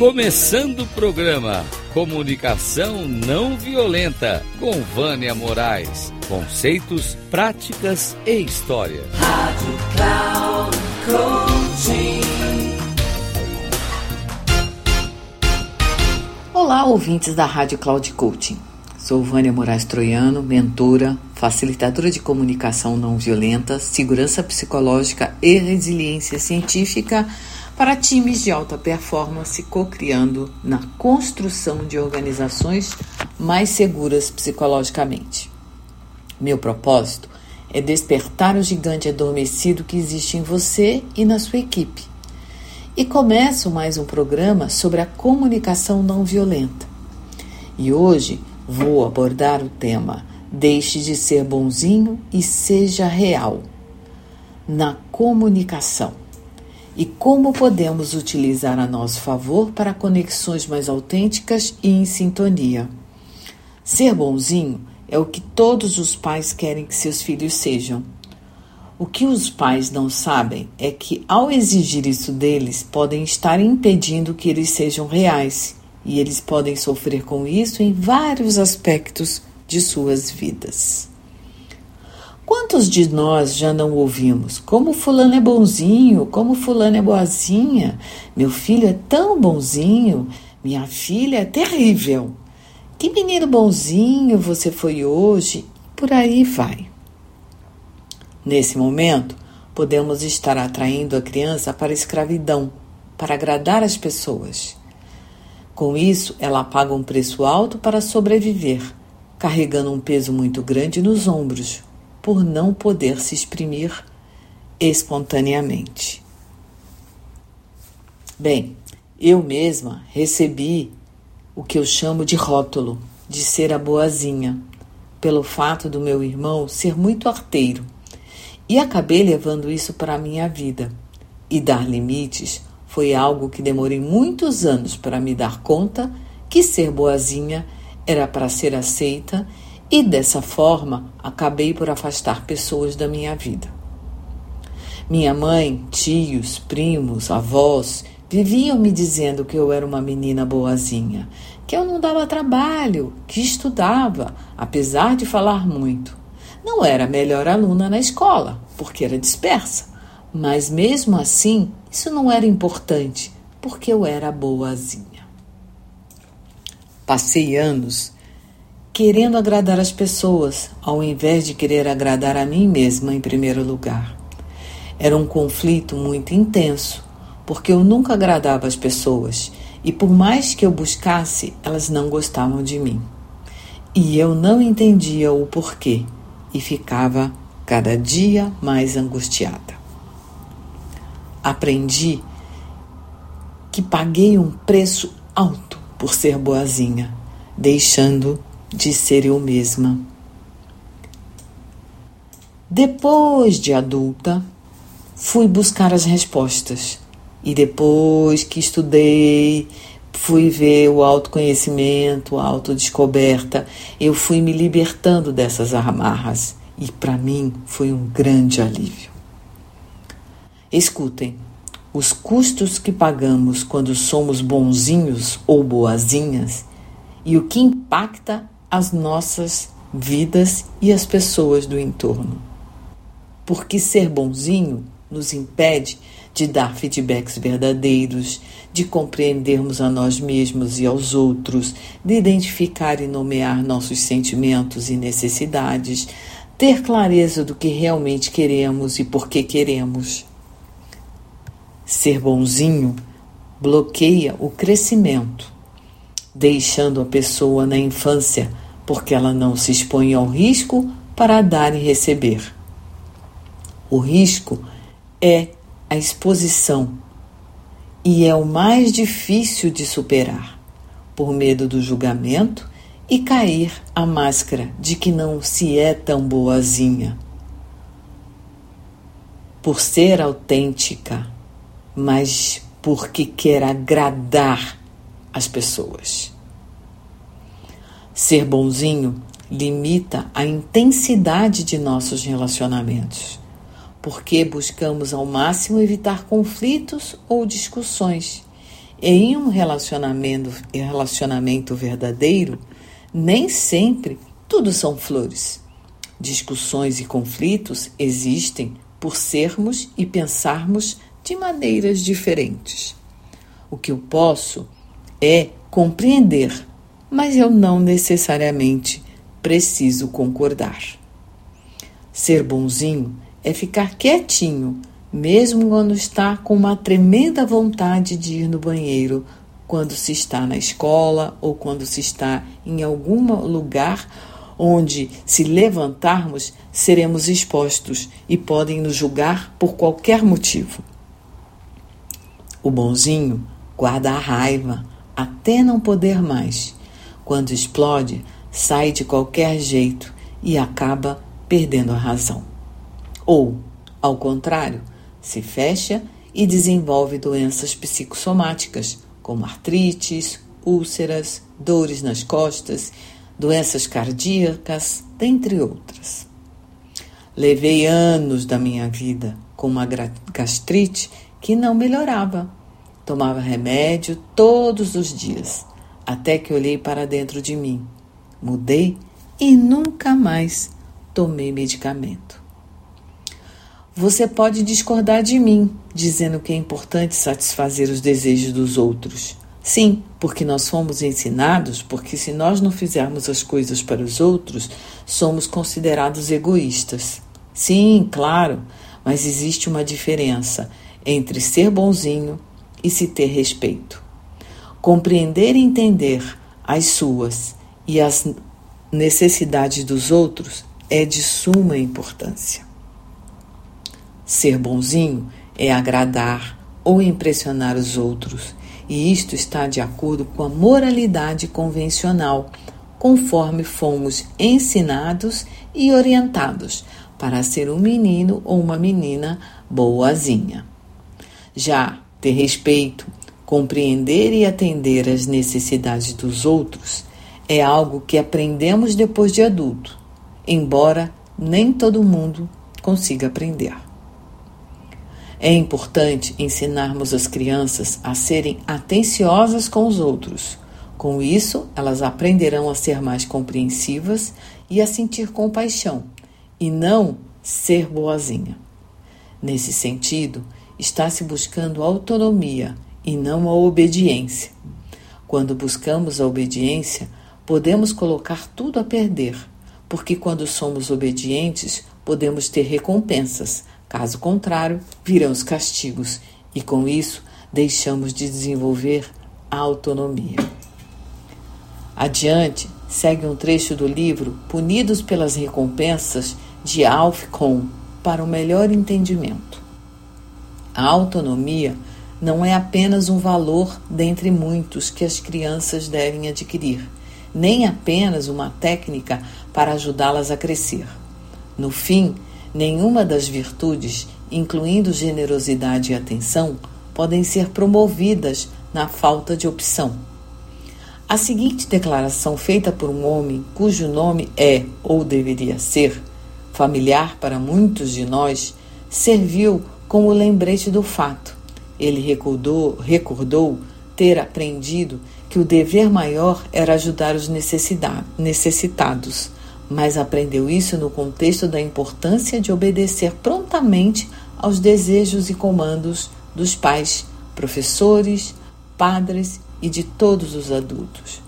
Começando o programa Comunicação Não Violenta com Vânia Moraes. Conceitos, práticas e história. Rádio Cloud Coaching. Olá, ouvintes da Rádio Cloud Coaching. Sou Vânia Moraes Troiano, mentora, facilitadora de comunicação não violenta, segurança psicológica e resiliência científica para times de alta performance, co-criando na construção de organizações mais seguras psicologicamente. Meu propósito é despertar o gigante adormecido que existe em você e na sua equipe. E começo mais um programa sobre a comunicação não violenta. E hoje vou abordar o tema Deixe de ser bonzinho e seja real na comunicação e como podemos utilizar a nosso favor para conexões mais autênticas e em sintonia. Ser bonzinho é o que todos os pais querem que seus filhos sejam. O que os pais não sabem é que, ao exigir isso deles, podem estar impedindo que eles sejam reais e eles podem sofrer com isso em vários aspectos de suas vidas. Quantos de nós já não ouvimos? Como fulano é bonzinho, como fulano é boazinha, meu filho é tão bonzinho, minha filha é terrível. Que menino bonzinho você foi hoje, por aí vai. Nesse momento, podemos estar atraindo a criança para a escravidão, para agradar as pessoas. Com isso, ela paga um preço alto para sobreviver, carregando um peso muito grande nos ombros, por não poder se exprimir espontaneamente. Bem, eu mesma recebi o que eu chamo de rótulo de ser a boazinha, pelo fato do meu irmão ser muito arteiro. E acabei levando isso para a minha vida. E dar limites foi algo que demorei muitos anos para me dar conta que ser boazinha era para ser aceita e dessa forma acabei por afastar pessoas da minha vida. Minha mãe, tios, primos, avós viviam me dizendo que eu era uma menina boazinha, que eu não dava trabalho, que estudava, apesar de falar muito. Não era a melhor aluna na escola, porque era dispersa, mas mesmo assim isso não era importante, porque eu era boazinha. Passei anos querendo agradar as pessoas, ao invés de querer agradar a mim mesma em primeiro lugar. Era um conflito muito intenso, porque eu nunca agradava as pessoas e por mais que eu buscasse, elas não gostavam de mim. E eu não entendia o porquê e ficava cada dia mais angustiada. Aprendi que paguei um preço alto por ser boazinha, deixando de ser eu mesma. Depois de adulta, fui buscar as respostas. E depois que estudei, fui ver o autoconhecimento, a autodescoberta, eu fui me libertando dessas amarras. E para mim foi um grande alívio. Escutem, os custos que pagamos quando somos bonzinhos ou boazinhas e o que impacta as nossas vidas e as pessoas do entorno. Porque ser bonzinho nos impede de dar feedbacks verdadeiros, de compreendermos a nós mesmos e aos outros, de identificar e nomear nossos sentimentos e necessidades, ter clareza do que realmente queremos e por que queremos. Ser bonzinho bloqueia o crescimento, deixando a pessoa na infância porque ela não se expõe ao risco para dar e receber. O risco é a exposição e é o mais difícil de superar, por medo do julgamento e cair a máscara de que não se é tão boazinha. Por ser autêntica, mas porque quer agradar as pessoas. Ser bonzinho limita a intensidade de nossos relacionamentos, porque buscamos ao máximo evitar conflitos ou discussões, em um relacionamento, relacionamento verdadeiro, nem sempre tudo são flores. Discussões e conflitos existem por sermos e pensarmos de maneiras diferentes. O que eu posso é compreender, mas eu não necessariamente preciso concordar. Ser bonzinho é ficar quietinho, mesmo quando está com uma tremenda vontade de ir no banheiro, quando se está na escola ou quando se está em algum lugar onde, se levantarmos, seremos expostos e podem nos julgar por qualquer motivo. O bonzinho guarda a raiva até não poder mais. Quando explode, sai de qualquer jeito e acaba perdendo a razão. Ou, ao contrário, se fecha e desenvolve doenças psicossomáticas, como artrites, úlceras, dores nas costas doenças cardíacas, dentre outras. Levei anos da minha vida com uma gastrite que não melhorava. Tomava remédio todos os dias, até que olhei para dentro de mim. Mudei e nunca mais tomei medicamento. Você pode discordar de mim, dizendo que é importante satisfazer os desejos dos outros. Sim, porque nós fomos ensinados, porque se nós não fizermos as coisas para os outros, somos considerados egoístas. Sim, claro, mas existe uma diferença entre ser bonzinho e se ter respeito. Compreender e entender as suas e as necessidades dos outros é de suma importância. Ser bonzinho é agradar ou impressionar os outros e isto está de acordo com a moralidade convencional, conforme fomos ensinados e orientados para ser um menino ou uma menina boazinha. Já ter respeito, compreender e atender às necessidades dos outros é algo que aprendemos depois de adulto, embora nem todo mundo consiga aprender. É importante ensinarmos as crianças a serem atenciosas com os outros. Com isso, elas aprenderão a ser mais compreensivas e a sentir compaixão, e não ser boazinha. Nesse sentido, está se buscando autonomia e não a obediência. Quando buscamos a obediência, podemos colocar tudo a perder, porque quando somos obedientes, podemos ter recompensas, Caso contrário, virão os castigos e com isso deixamos de desenvolver a autonomia. Adiante, segue um trecho do livro Punidos pelas Recompensas de Alf Kohn para um melhor entendimento. A autonomia não é apenas um valor dentre muitos que as crianças devem adquirir, nem apenas uma técnica para ajudá-las a crescer. No fim, Nenhuma das virtudes, incluindo generosidade e atenção, podem ser promovidas na falta de opção. A seguinte declaração, feita por um homem cujo nome é, ou deveria ser, familiar para muitos de nós, serviu como lembrete do fato. Ele recordou, recordou ter aprendido que o dever maior era ajudar os necessitados mas aprendeu isso no contexto da importância de obedecer prontamente aos desejos e comandos dos pais, professores, padres e de todos os adultos.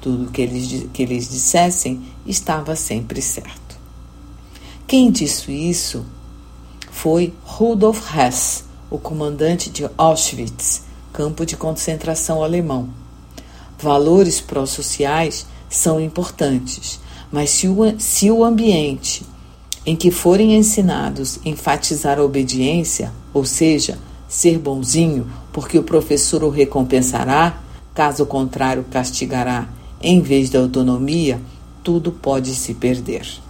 Tudo que eles, que eles dissessem estava sempre certo. Quem disse isso foi Rudolf Hess, o comandante de Auschwitz, campo de concentração alemão. Valores pró-sociais são importantes, mas se o, se o ambiente em que forem ensinados enfatizar a obediência, ou seja, ser bonzinho, porque o professor o recompensará, caso contrário, castigará, em vez da autonomia, tudo pode se perder.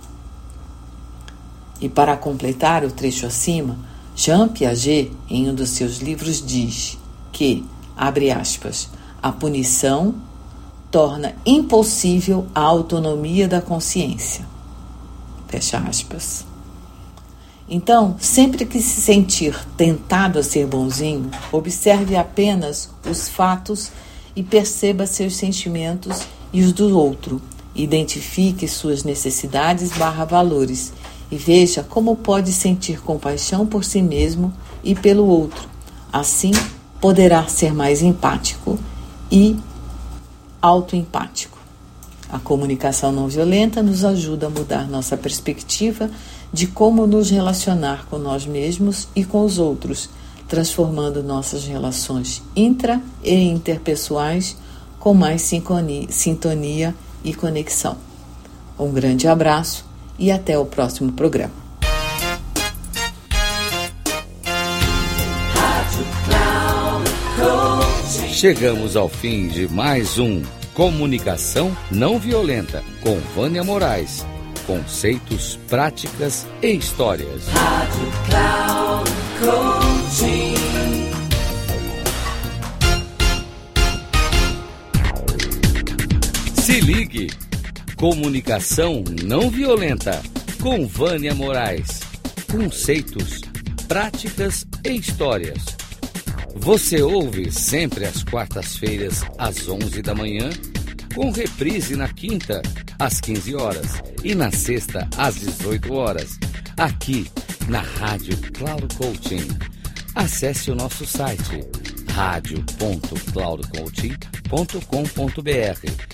E para completar o trecho acima, Jean Piaget, em um dos seus livros, diz que, abre aspas, a punição torna impossível a autonomia da consciência. Fecha aspas. Então, sempre que se sentir tentado a ser bonzinho, observe apenas os fatos e perceba seus sentimentos e os do outro. Identifique suas necessidades barra valores e veja como pode sentir compaixão por si mesmo e pelo outro. Assim, poderá ser mais empático e autoempático. A comunicação não violenta nos ajuda a mudar nossa perspectiva de como nos relacionar com nós mesmos e com os outros, transformando nossas relações intra e interpessoais com mais sintonia e conexão. Um grande abraço e até o próximo programa. Chegamos ao fim de mais um Comunicação Não Violenta com Vânia Moraes conceitos, práticas e histórias. Rádio Cloud Coaching. Se ligue. Comunicação não violenta com Vânia Moraes. Conceitos, práticas e histórias. Você ouve sempre às quartas-feiras às 11 da manhã, com reprise na quinta às 15 horas e na sexta às 18 horas, aqui na Rádio Cloud Coaching. Acesse o nosso site radio.cloudcoaching.com.br